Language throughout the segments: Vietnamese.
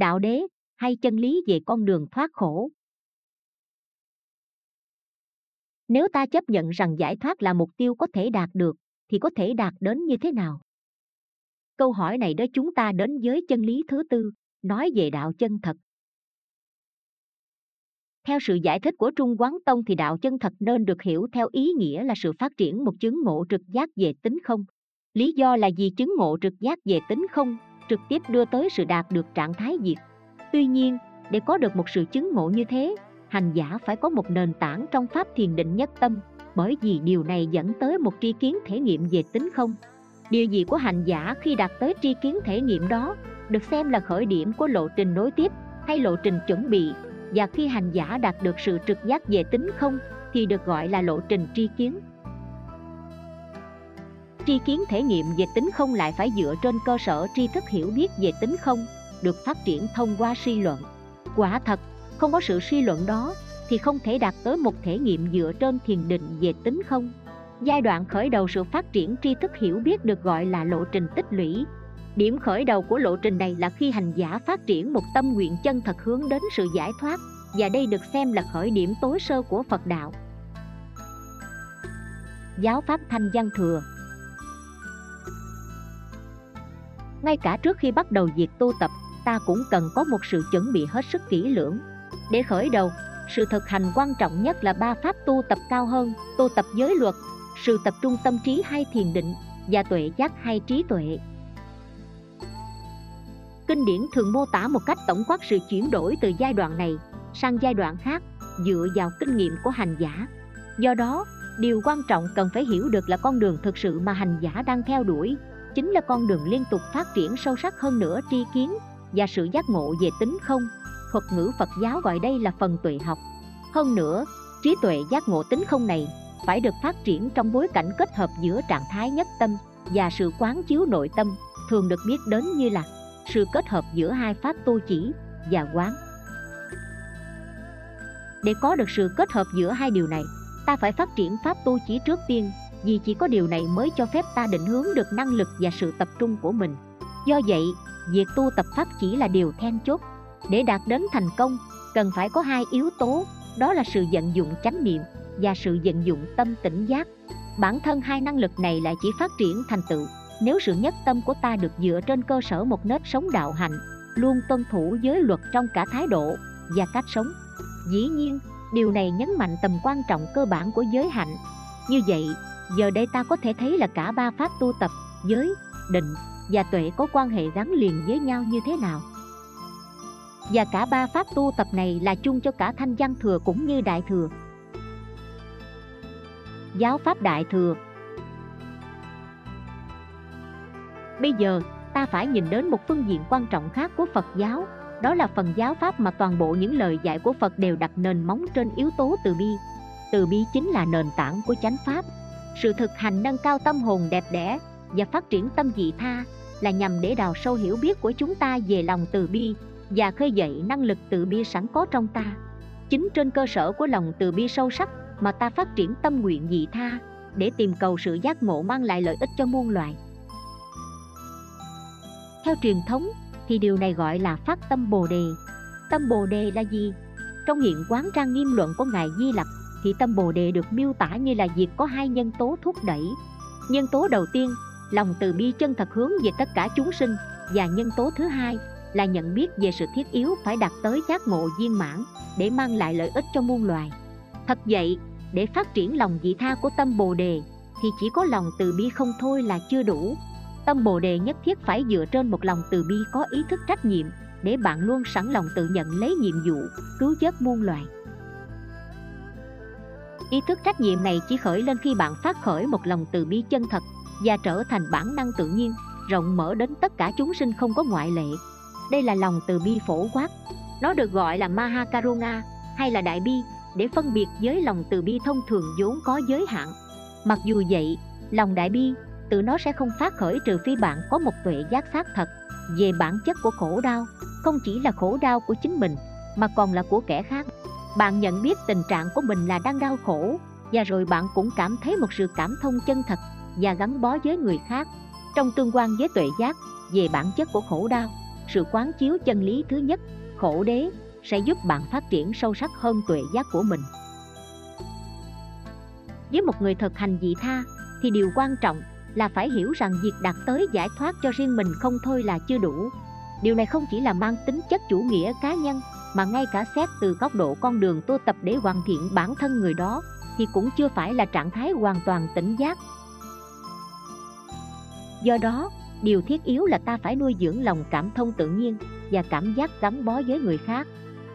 đạo đế hay chân lý về con đường thoát khổ. Nếu ta chấp nhận rằng giải thoát là mục tiêu có thể đạt được, thì có thể đạt đến như thế nào? Câu hỏi này đưa chúng ta đến với chân lý thứ tư, nói về đạo chân thật. Theo sự giải thích của Trung Quán Tông thì đạo chân thật nên được hiểu theo ý nghĩa là sự phát triển một chứng ngộ trực giác về tính không. Lý do là vì chứng ngộ trực giác về tính không trực tiếp đưa tới sự đạt được trạng thái diệt. Tuy nhiên, để có được một sự chứng ngộ như thế, hành giả phải có một nền tảng trong pháp thiền định nhất tâm, bởi vì điều này dẫn tới một tri kiến thể nghiệm về tính không. Điều gì của hành giả khi đạt tới tri kiến thể nghiệm đó được xem là khởi điểm của lộ trình nối tiếp hay lộ trình chuẩn bị và khi hành giả đạt được sự trực giác về tính không thì được gọi là lộ trình tri kiến tri kiến thể nghiệm về tính không lại phải dựa trên cơ sở tri thức hiểu biết về tính không, được phát triển thông qua suy luận. Quả thật, không có sự suy luận đó thì không thể đạt tới một thể nghiệm dựa trên thiền định về tính không. Giai đoạn khởi đầu sự phát triển tri thức hiểu biết được gọi là lộ trình tích lũy. Điểm khởi đầu của lộ trình này là khi hành giả phát triển một tâm nguyện chân thật hướng đến sự giải thoát, và đây được xem là khởi điểm tối sơ của Phật đạo. Giáo pháp Thanh Văn Thừa Ngay cả trước khi bắt đầu việc tu tập, ta cũng cần có một sự chuẩn bị hết sức kỹ lưỡng. Để khởi đầu, sự thực hành quan trọng nhất là ba pháp tu tập cao hơn, tu tập giới luật, sự tập trung tâm trí hay thiền định và tuệ giác hay trí tuệ. Kinh điển thường mô tả một cách tổng quát sự chuyển đổi từ giai đoạn này sang giai đoạn khác dựa vào kinh nghiệm của hành giả. Do đó điều quan trọng cần phải hiểu được là con đường thực sự mà hành giả đang theo đuổi chính là con đường liên tục phát triển sâu sắc hơn nữa tri kiến và sự giác ngộ về tính không. Thuật ngữ phật giáo gọi đây là phần tuệ học. Hơn nữa, trí tuệ giác ngộ tính không này phải được phát triển trong bối cảnh kết hợp giữa trạng thái nhất tâm và sự quán chiếu nội tâm, thường được biết đến như là sự kết hợp giữa hai pháp tu chỉ và quán. Để có được sự kết hợp giữa hai điều này, ta phải phát triển pháp tu chỉ trước tiên vì chỉ có điều này mới cho phép ta định hướng được năng lực và sự tập trung của mình. Do vậy, việc tu tập pháp chỉ là điều then chốt. Để đạt đến thành công, cần phải có hai yếu tố, đó là sự vận dụng chánh niệm và sự vận dụng tâm tỉnh giác. Bản thân hai năng lực này lại chỉ phát triển thành tựu. Nếu sự nhất tâm của ta được dựa trên cơ sở một nếp sống đạo hạnh, luôn tuân thủ giới luật trong cả thái độ và cách sống. Dĩ nhiên, điều này nhấn mạnh tầm quan trọng cơ bản của giới hạnh. Như vậy giờ đây ta có thể thấy là cả ba pháp tu tập giới định và tuệ có quan hệ gắn liền với nhau như thế nào và cả ba pháp tu tập này là chung cho cả thanh văn thừa cũng như đại thừa giáo pháp đại thừa Bây giờ, ta phải nhìn đến một phương diện quan trọng khác của Phật giáo, đó là phần giáo pháp mà toàn bộ những lời dạy của Phật đều đặt nền móng trên yếu tố từ bi. Từ bi chính là nền tảng của chánh pháp. Sự thực hành nâng cao tâm hồn đẹp đẽ và phát triển tâm dị tha là nhằm để đào sâu hiểu biết của chúng ta về lòng từ bi và khơi dậy năng lực từ bi sẵn có trong ta. Chính trên cơ sở của lòng từ bi sâu sắc mà ta phát triển tâm nguyện dị tha để tìm cầu sự giác ngộ mang lại lợi ích cho muôn loài. Theo truyền thống thì điều này gọi là phát tâm Bồ Đề. Tâm Bồ Đề là gì? Trong hiện quán trang nghiêm luận của Ngài Di Lặc thì tâm Bồ Đề được miêu tả như là việc có hai nhân tố thúc đẩy. Nhân tố đầu tiên, lòng từ bi chân thật hướng về tất cả chúng sinh và nhân tố thứ hai là nhận biết về sự thiết yếu phải đạt tới giác ngộ viên mãn để mang lại lợi ích cho muôn loài. Thật vậy, để phát triển lòng vị tha của tâm Bồ Đề thì chỉ có lòng từ bi không thôi là chưa đủ Tâm Bồ Đề nhất thiết phải dựa trên một lòng từ bi có ý thức trách nhiệm để bạn luôn sẵn lòng tự nhận lấy nhiệm vụ cứu vớt muôn loài. Ý thức trách nhiệm này chỉ khởi lên khi bạn phát khởi một lòng từ bi chân thật và trở thành bản năng tự nhiên, rộng mở đến tất cả chúng sinh không có ngoại lệ. Đây là lòng từ bi phổ quát. Nó được gọi là Mahakaruna hay là Đại Bi để phân biệt với lòng từ bi thông thường vốn có giới hạn. Mặc dù vậy, lòng Đại Bi tự nó sẽ không phát khởi trừ phi bạn có một tuệ giác xác thật về bản chất của khổ đau không chỉ là khổ đau của chính mình mà còn là của kẻ khác bạn nhận biết tình trạng của mình là đang đau khổ, và rồi bạn cũng cảm thấy một sự cảm thông chân thật và gắn bó với người khác. Trong tương quan với tuệ giác, về bản chất của khổ đau, sự quán chiếu chân lý thứ nhất, khổ đế, sẽ giúp bạn phát triển sâu sắc hơn tuệ giác của mình. Với một người thực hành dị tha, thì điều quan trọng là phải hiểu rằng việc đạt tới giải thoát cho riêng mình không thôi là chưa đủ. Điều này không chỉ là mang tính chất chủ nghĩa cá nhân mà ngay cả xét từ góc độ con đường tu tập để hoàn thiện bản thân người đó, thì cũng chưa phải là trạng thái hoàn toàn tỉnh giác. Do đó, điều thiết yếu là ta phải nuôi dưỡng lòng cảm thông tự nhiên và cảm giác gắn bó với người khác.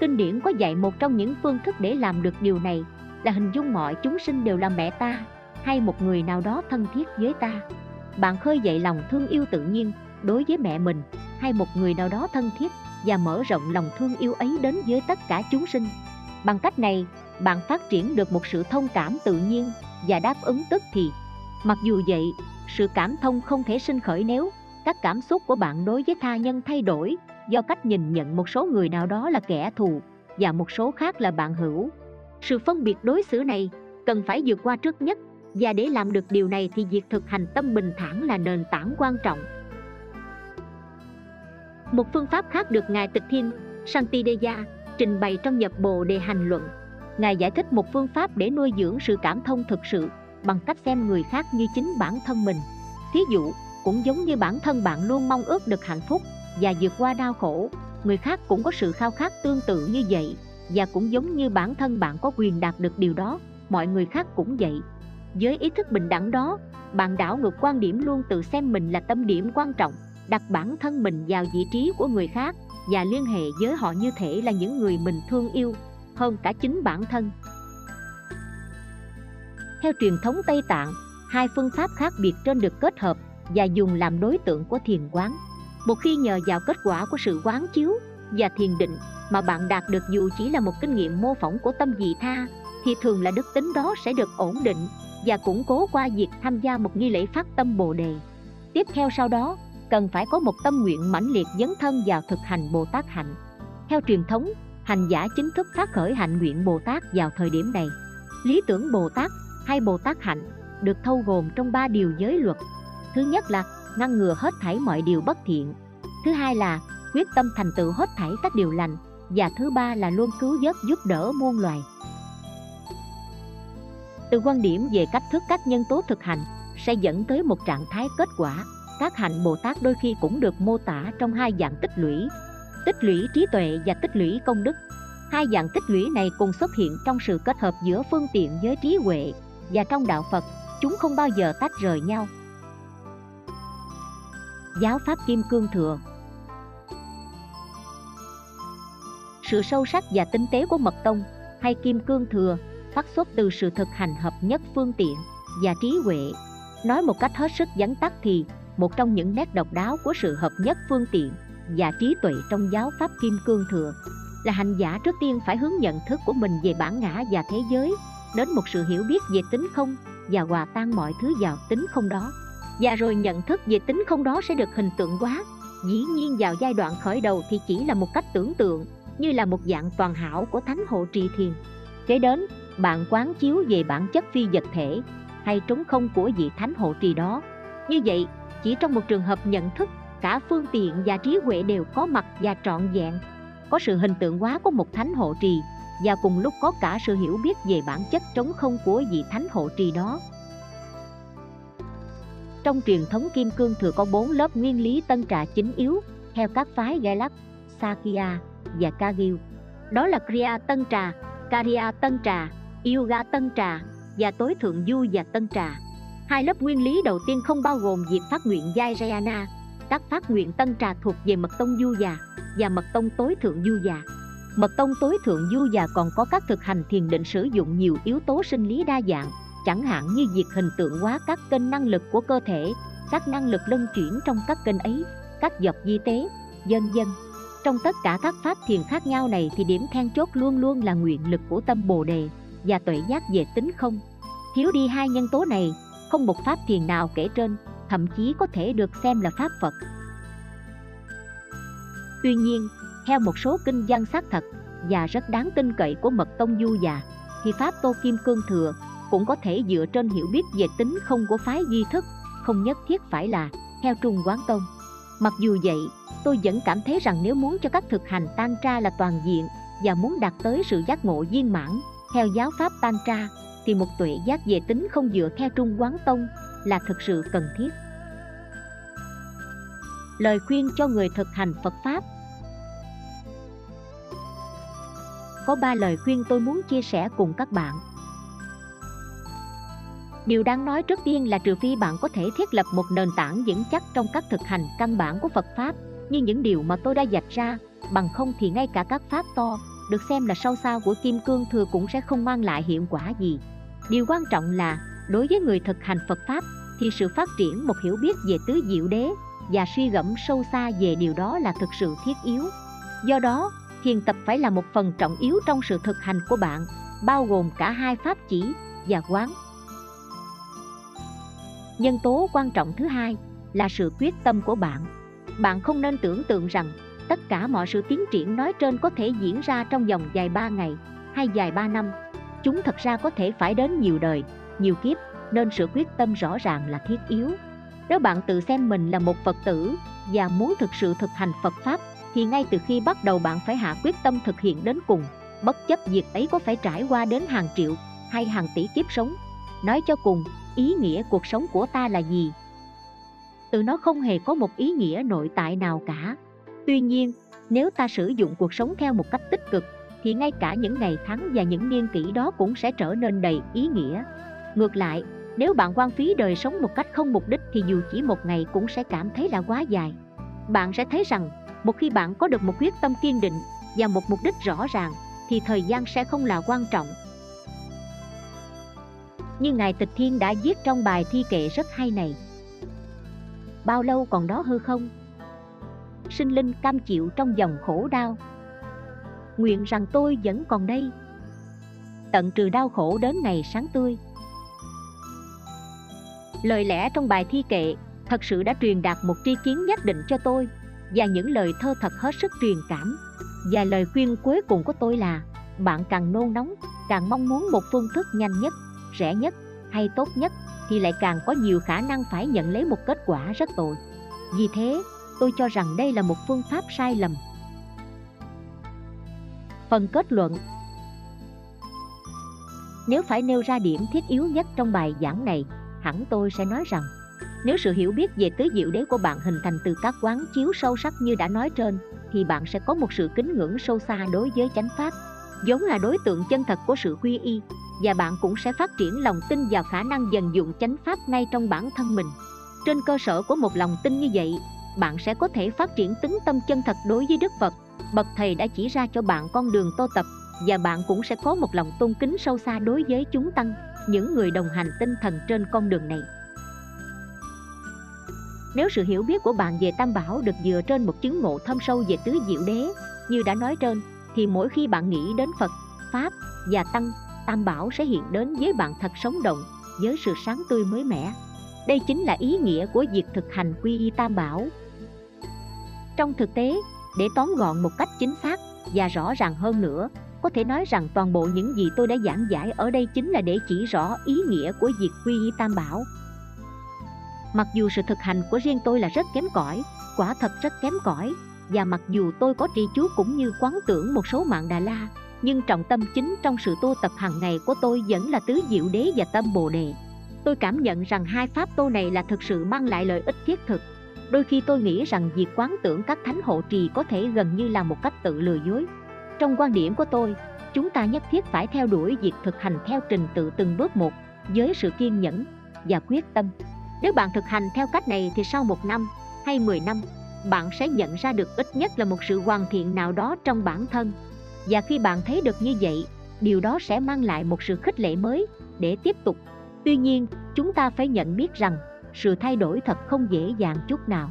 Kinh điển có dạy một trong những phương thức để làm được điều này là hình dung mọi chúng sinh đều là mẹ ta hay một người nào đó thân thiết với ta. Bạn khơi dậy lòng thương yêu tự nhiên đối với mẹ mình hay một người nào đó thân thiết và mở rộng lòng thương yêu ấy đến với tất cả chúng sinh. Bằng cách này, bạn phát triển được một sự thông cảm tự nhiên và đáp ứng tức thì. Mặc dù vậy, sự cảm thông không thể sinh khởi nếu các cảm xúc của bạn đối với tha nhân thay đổi do cách nhìn nhận một số người nào đó là kẻ thù và một số khác là bạn hữu. Sự phân biệt đối xử này cần phải vượt qua trước nhất và để làm được điều này thì việc thực hành tâm bình thản là nền tảng quan trọng một phương pháp khác được ngài tịch thiên santideya trình bày trong nhập bồ đề hành luận. Ngài giải thích một phương pháp để nuôi dưỡng sự cảm thông thực sự bằng cách xem người khác như chính bản thân mình. Thí dụ, cũng giống như bản thân bạn luôn mong ước được hạnh phúc và vượt qua đau khổ, người khác cũng có sự khao khát tương tự như vậy. Và cũng giống như bản thân bạn có quyền đạt được điều đó, mọi người khác cũng vậy. Với ý thức bình đẳng đó, bạn đảo ngược quan điểm luôn tự xem mình là tâm điểm quan trọng đặt bản thân mình vào vị trí của người khác và liên hệ với họ như thể là những người mình thương yêu hơn cả chính bản thân theo truyền thống Tây Tạng, hai phương pháp khác biệt trên được kết hợp và dùng làm đối tượng của thiền quán. Một khi nhờ vào kết quả của sự quán chiếu và thiền định mà bạn đạt được dù chỉ là một kinh nghiệm mô phỏng của tâm dị tha, thì thường là đức tính đó sẽ được ổn định và củng cố qua việc tham gia một nghi lễ phát tâm Bồ đề. Tiếp theo sau đó, cần phải có một tâm nguyện mãnh liệt dấn thân vào thực hành Bồ Tát hạnh. Theo truyền thống, hành giả chính thức phát khởi hạnh nguyện Bồ Tát vào thời điểm này. Lý tưởng Bồ Tát hay Bồ Tát hạnh được thâu gồm trong ba điều giới luật. Thứ nhất là ngăn ngừa hết thảy mọi điều bất thiện. Thứ hai là quyết tâm thành tựu hết thảy các điều lành và thứ ba là luôn cứu vớt giúp đỡ muôn loài. Từ quan điểm về cách thức các nhân tố thực hành sẽ dẫn tới một trạng thái kết quả. Các hạnh Bồ Tát đôi khi cũng được mô tả trong hai dạng tích lũy, tích lũy trí tuệ và tích lũy công đức. Hai dạng tích lũy này cùng xuất hiện trong sự kết hợp giữa phương tiện với trí huệ và trong đạo Phật, chúng không bao giờ tách rời nhau. Giáo pháp Kim Cương Thừa Sự sâu sắc và tinh tế của Mật Tông hay Kim Cương Thừa phát xuất từ sự thực hành hợp nhất phương tiện và trí huệ. Nói một cách hết sức vắn tắt thì một trong những nét độc đáo của sự hợp nhất phương tiện và trí tuệ trong giáo pháp Kim Cương Thừa, là hành giả trước tiên phải hướng nhận thức của mình về bản ngã và thế giới, đến một sự hiểu biết về tính không và hòa tan mọi thứ vào tính không đó. Và rồi nhận thức về tính không đó sẽ được hình tượng hóa. Dĩ nhiên vào giai đoạn khởi đầu thì chỉ là một cách tưởng tượng, như là một dạng toàn hảo của thánh hộ trì thiền. Kế đến, bạn quán chiếu về bản chất phi vật thể hay trống không của vị thánh hộ trì đó. Như vậy chỉ trong một trường hợp nhận thức cả phương tiện và trí huệ đều có mặt và trọn vẹn có sự hình tượng hóa của một thánh hộ trì và cùng lúc có cả sự hiểu biết về bản chất trống không của vị thánh hộ trì đó trong truyền thống kim cương thừa có bốn lớp nguyên lý tân trà chính yếu theo các phái Galak, Sakya và Kagyu. Đó là Kriya Tân Trà, Karya Tân Trà, Yoga Tân Trà và tối thượng du và Tân Trà. Hai lớp nguyên lý đầu tiên không bao gồm diệt phát nguyện Vajrayana, các phát nguyện Tân Trà thuộc về mật tông du già và mật tông tối thượng du già. Mật tông tối thượng du già còn có các thực hành thiền định sử dụng nhiều yếu tố sinh lý đa dạng, chẳng hạn như việc hình tượng hóa các kênh năng lực của cơ thể, các năng lực luân chuyển trong các kênh ấy, các dọc di tế, dân dân. Trong tất cả các pháp thiền khác nhau này thì điểm then chốt luôn luôn là nguyện lực của tâm Bồ đề và tuệ giác về tính không. Thiếu đi hai nhân tố này, không một pháp thiền nào kể trên, thậm chí có thể được xem là pháp Phật. Tuy nhiên, theo một số kinh văn xác thật và rất đáng tin cậy của mật tông du già, thì pháp Tô Kim Cương Thừa cũng có thể dựa trên hiểu biết về tính không của phái duy thức, không nhất thiết phải là theo Trung Quán Tông. Mặc dù vậy, tôi vẫn cảm thấy rằng nếu muốn cho các thực hành tan tra là toàn diện và muốn đạt tới sự giác ngộ viên mãn theo giáo pháp tan tra thì một tuệ giác về tính không dựa theo trung quán tông là thực sự cần thiết. Lời khuyên cho người thực hành phật pháp. Có ba lời khuyên tôi muốn chia sẻ cùng các bạn. Điều đáng nói trước tiên là trừ phi bạn có thể thiết lập một nền tảng vững chắc trong các thực hành căn bản của Phật Pháp như những điều mà tôi đã dạch ra, bằng không thì ngay cả các pháp to, được xem là sâu xa của Kim Cương Thừa cũng sẽ không mang lại hiệu quả gì. Điều quan trọng là, đối với người thực hành Phật Pháp, thì sự phát triển một hiểu biết về tứ diệu đế và suy gẫm sâu xa về điều đó là thực sự thiết yếu. Do đó, thiền tập phải là một phần trọng yếu trong sự thực hành của bạn, bao gồm cả hai pháp chỉ và quán. Nhân tố quan trọng thứ hai là sự quyết tâm của bạn. Bạn không nên tưởng tượng rằng tất cả mọi sự tiến triển nói trên có thể diễn ra trong vòng dài 3 ngày hay dài 3 năm. Chúng thật ra có thể phải đến nhiều đời, nhiều kiếp, nên sự quyết tâm rõ ràng là thiết yếu. Nếu bạn tự xem mình là một Phật tử và muốn thực sự thực hành Phật Pháp thì ngay từ khi bắt đầu bạn phải hạ quyết tâm thực hiện đến cùng, bất chấp việc ấy có phải trải qua đến hàng triệu hay hàng tỷ kiếp sống. Nói cho cùng, ý nghĩa cuộc sống của ta là gì từ nó không hề có một ý nghĩa nội tại nào cả tuy nhiên, nếu ta sử dụng cuộc sống theo một cách tích cực, thì ngay cả những ngày tháng và những niên kỷ đó cũng sẽ trở nên đầy ý nghĩa ngược lại, nếu bạn quan phí đời sống một cách không mục đích thì dù chỉ một ngày cũng sẽ cảm thấy là quá dài bạn sẽ thấy rằng, một khi bạn có được một quyết tâm kiên định và một mục đích rõ ràng, thì thời gian sẽ không là quan trọng như Ngài Tịch Thiên đã viết trong bài thi kệ rất hay này. Bao lâu còn đó hư không? Sinh linh cam chịu trong dòng khổ đau. Nguyện rằng tôi vẫn còn đây. Tận trừ đau khổ đến ngày sáng tươi. Lời lẽ trong bài thi kệ thật sự đã truyền đạt một tri kiến nhất định cho tôi và những lời thơ thật hết sức truyền cảm. Và lời khuyên cuối cùng của tôi là bạn càng nôn nóng, càng mong muốn một phương thức nhanh nhất rẻ nhất hay tốt nhất thì lại càng có nhiều khả năng phải nhận lấy một kết quả rất tồi vì thế tôi cho rằng đây là một phương pháp sai lầm. Phần kết luận. Nếu phải nêu ra điểm thiết yếu nhất trong bài giảng này, hẳn tôi sẽ nói rằng, nếu sự hiểu biết về tứ diệu đế của bạn hình thành từ các quán chiếu sâu sắc như đã nói trên, thì bạn sẽ có một sự kính ngưỡng sâu xa đối với chánh pháp, giống là đối tượng chân thật của sự quy y, và bạn cũng sẽ phát triển lòng tin vào khả năng dần dụng chánh pháp ngay trong bản thân mình. Trên cơ sở của một lòng tin như vậy bạn sẽ có thể phát triển tính tâm chân thật đối với đức phật bậc thầy đã chỉ ra cho bạn con đường tu tập và bạn cũng sẽ có một lòng tôn kính sâu xa đối với chúng tăng những người đồng hành tinh thần trên con đường này nếu sự hiểu biết của bạn về tam bảo được dựa trên một chứng ngộ thâm sâu về tứ diệu đế như đã nói trên thì mỗi khi bạn nghĩ đến phật pháp và tăng Tam Bảo sẽ hiện đến với bạn thật sống động, với sự sáng tươi mới mẻ. Đây chính là ý nghĩa của việc thực hành quy y Tam Bảo. Trong thực tế, để tóm gọn một cách chính xác và rõ ràng hơn nữa, có thể nói rằng toàn bộ những gì tôi đã giảng giải ở đây chính là để chỉ rõ ý nghĩa của việc quy y Tam Bảo. Mặc dù sự thực hành của riêng tôi là rất kém cỏi, quả thật rất kém cỏi, và mặc dù tôi có trì chú cũng như quán tưởng một số mạng Đà La, nhưng trọng tâm chính trong sự tu tập hàng ngày của tôi vẫn là tứ diệu đế và tâm bồ đề tôi cảm nhận rằng hai pháp tu này là thực sự mang lại lợi ích thiết thực đôi khi tôi nghĩ rằng việc quán tưởng các thánh hộ trì có thể gần như là một cách tự lừa dối. Trong quan điểm của tôi, chúng ta nhất thiết phải theo đuổi việc thực hành theo trình tự từng bước một, với sự kiên nhẫn và quyết tâm. Nếu bạn thực hành theo cách này thì sau một năm hay 10 năm, bạn sẽ nhận ra được ít nhất là một sự hoàn thiện nào đó trong bản thân. Và khi bạn thấy được như vậy, điều đó sẽ mang lại một sự khích lệ mới để tiếp tục. Tuy nhiên, chúng ta phải nhận biết rằng sự thay đổi thật không dễ dàng chút nào.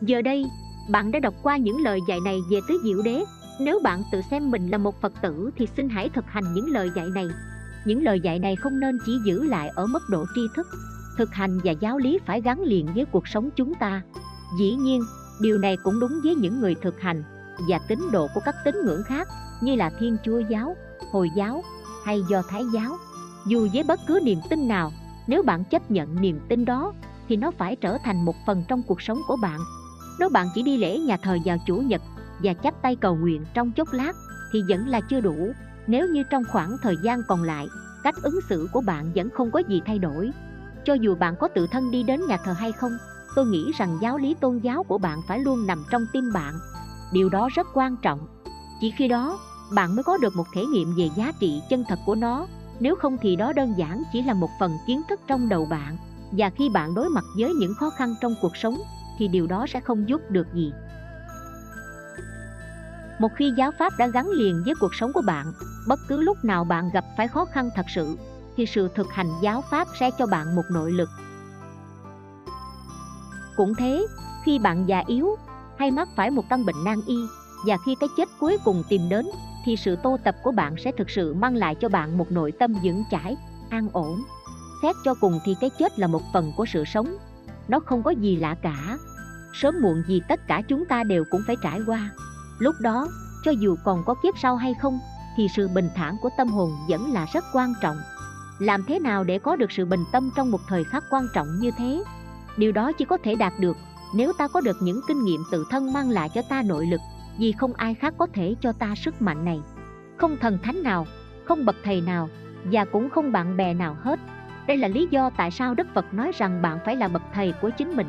Giờ đây bạn đã đọc qua những lời dạy này về tứ diệu đế. Nếu bạn tự xem mình là một phật tử thì xin hãy thực hành những lời dạy này. Những lời dạy này không nên chỉ giữ lại ở mức độ tri thức. Thực hành và giáo lý phải gắn liền với cuộc sống chúng ta. Dĩ nhiên điều này cũng đúng với những người thực hành và tín đồ của các tín ngưỡng khác như là Thiên Chúa giáo, Hồi giáo hay Do Thái giáo. Dù với bất cứ niềm tin nào, nếu bạn chấp nhận niềm tin đó, thì nó phải trở thành một phần trong cuộc sống của bạn. Nếu bạn chỉ đi lễ nhà thờ vào chủ nhật và chắp tay cầu nguyện trong chốc lát, thì vẫn là chưa đủ. Nếu như trong khoảng thời gian còn lại, cách ứng xử của bạn vẫn không có gì thay đổi. Cho dù bạn có tự thân đi đến nhà thờ hay không, tôi nghĩ rằng giáo lý tôn giáo của bạn phải luôn nằm trong tim bạn. Điều đó rất quan trọng. Chỉ khi đó, bạn mới có được một thể nghiệm về giá trị chân thật của nó nếu không thì đó đơn giản chỉ là một phần kiến thức trong đầu bạn. Và khi bạn đối mặt với những khó khăn trong cuộc sống, thì điều đó sẽ không giúp được gì. Một khi giáo pháp đã gắn liền với cuộc sống của bạn, bất cứ lúc nào bạn gặp phải khó khăn thật sự, thì sự thực hành giáo pháp sẽ cho bạn một nội lực. Cũng thế, khi bạn già yếu, hay mắc phải một căn bệnh nan y và khi cái chết cuối cùng tìm đến, thì sự tô tập của bạn sẽ thực sự mang lại cho bạn một nội tâm vững chãi, an ổn. Xét cho cùng thì cái chết là một phần của sự sống. Nó không có gì lạ cả. Sớm muộn gì tất cả chúng ta đều cũng phải trải qua. Lúc đó, cho dù còn có kiếp sau hay không, thì sự bình thản của tâm hồn vẫn là rất quan trọng. Làm thế nào để có được sự bình tâm trong một thời khắc quan trọng như thế? Điều đó chỉ có thể đạt được nếu ta có được những kinh nghiệm tự thân mang lại cho ta nội lực vì không ai khác có thể cho ta sức mạnh này. Không thần thánh nào, không bậc thầy nào, và cũng không bạn bè nào hết. Đây là lý do tại sao đức phật nói rằng bạn phải là bậc thầy của chính mình.